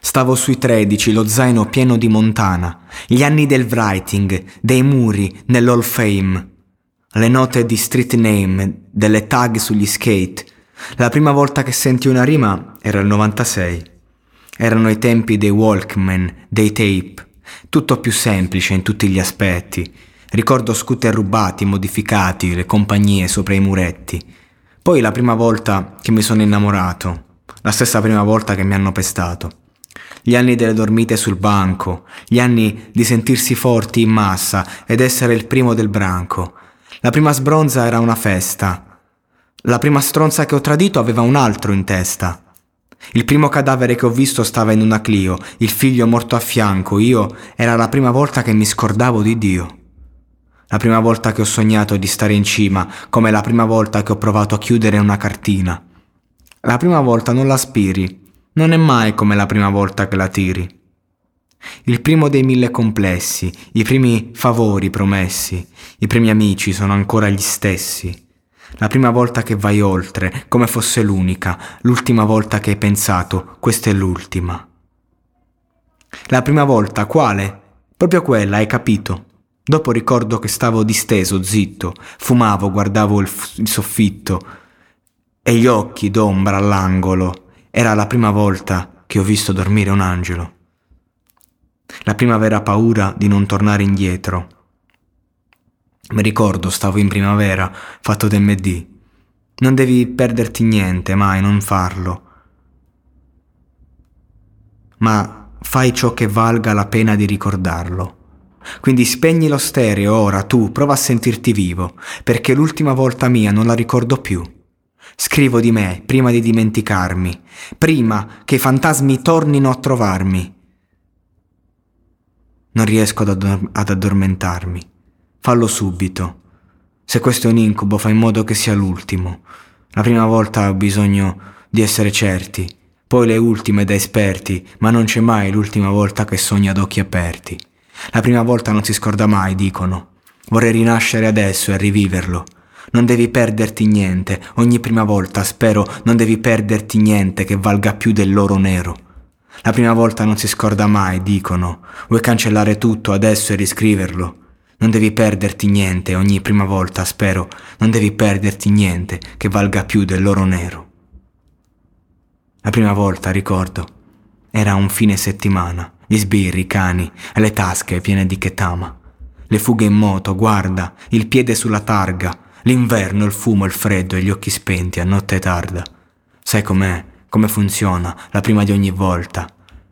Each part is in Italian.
Stavo sui 13, lo zaino pieno di Montana, gli anni del writing, dei muri nell'Hall Fame, le note di street name, delle tag sugli skate. La prima volta che senti una rima era il 96. Erano i tempi dei Walkman, dei tape, tutto più semplice in tutti gli aspetti. Ricordo scooter rubati, modificati, le compagnie sopra i muretti. Poi la prima volta che mi sono innamorato, la stessa prima volta che mi hanno pestato gli anni delle dormite sul banco, gli anni di sentirsi forti in massa ed essere il primo del branco. La prima sbronza era una festa. La prima stronza che ho tradito aveva un altro in testa. Il primo cadavere che ho visto stava in una Clio, il figlio morto a fianco, io era la prima volta che mi scordavo di Dio. La prima volta che ho sognato di stare in cima, come la prima volta che ho provato a chiudere una cartina. La prima volta non l'aspiri, non è mai come la prima volta che la tiri. Il primo dei mille complessi, i primi favori promessi, i primi amici sono ancora gli stessi. La prima volta che vai oltre, come fosse l'unica, l'ultima volta che hai pensato, questa è l'ultima. La prima volta, quale? Proprio quella, hai capito. Dopo ricordo che stavo disteso, zitto, fumavo, guardavo il, f- il soffitto e gli occhi d'ombra all'angolo era la prima volta che ho visto dormire un angelo. La prima vera paura di non tornare indietro. Mi ricordo, stavo in primavera, fatto d'MD. Non devi perderti niente, mai, non farlo. Ma fai ciò che valga la pena di ricordarlo. Quindi spegni lo stereo ora, tu, prova a sentirti vivo, perché l'ultima volta mia non la ricordo più. Scrivo di me prima di dimenticarmi, prima che i fantasmi tornino a trovarmi. Non riesco ad, addor- ad addormentarmi. Fallo subito. Se questo è un incubo, fai in modo che sia l'ultimo. La prima volta ho bisogno di essere certi, poi le ultime da esperti, ma non c'è mai l'ultima volta che sogno ad occhi aperti. La prima volta non si scorda mai, dicono. Vorrei rinascere adesso e riviverlo. Non devi perderti niente, ogni prima volta, spero, non devi perderti niente che valga più dell'oro nero. La prima volta non si scorda mai, dicono. Vuoi cancellare tutto adesso e riscriverlo? Non devi perderti niente, ogni prima volta, spero, non devi perderti niente che valga più dell'oro nero. La prima volta, ricordo, era un fine settimana, gli sbirri, i cani le tasche piene di chetama. Le fughe in moto, guarda, il piede sulla targa, L'inverno, il fumo, il freddo e gli occhi spenti a notte tarda. Sai com'è, come funziona, la prima di ogni volta.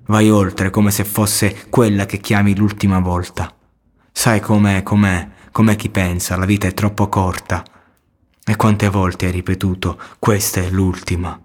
Vai oltre come se fosse quella che chiami l'ultima volta. Sai com'è, com'è, com'è chi pensa, la vita è troppo corta. E quante volte hai ripetuto, questa è l'ultima.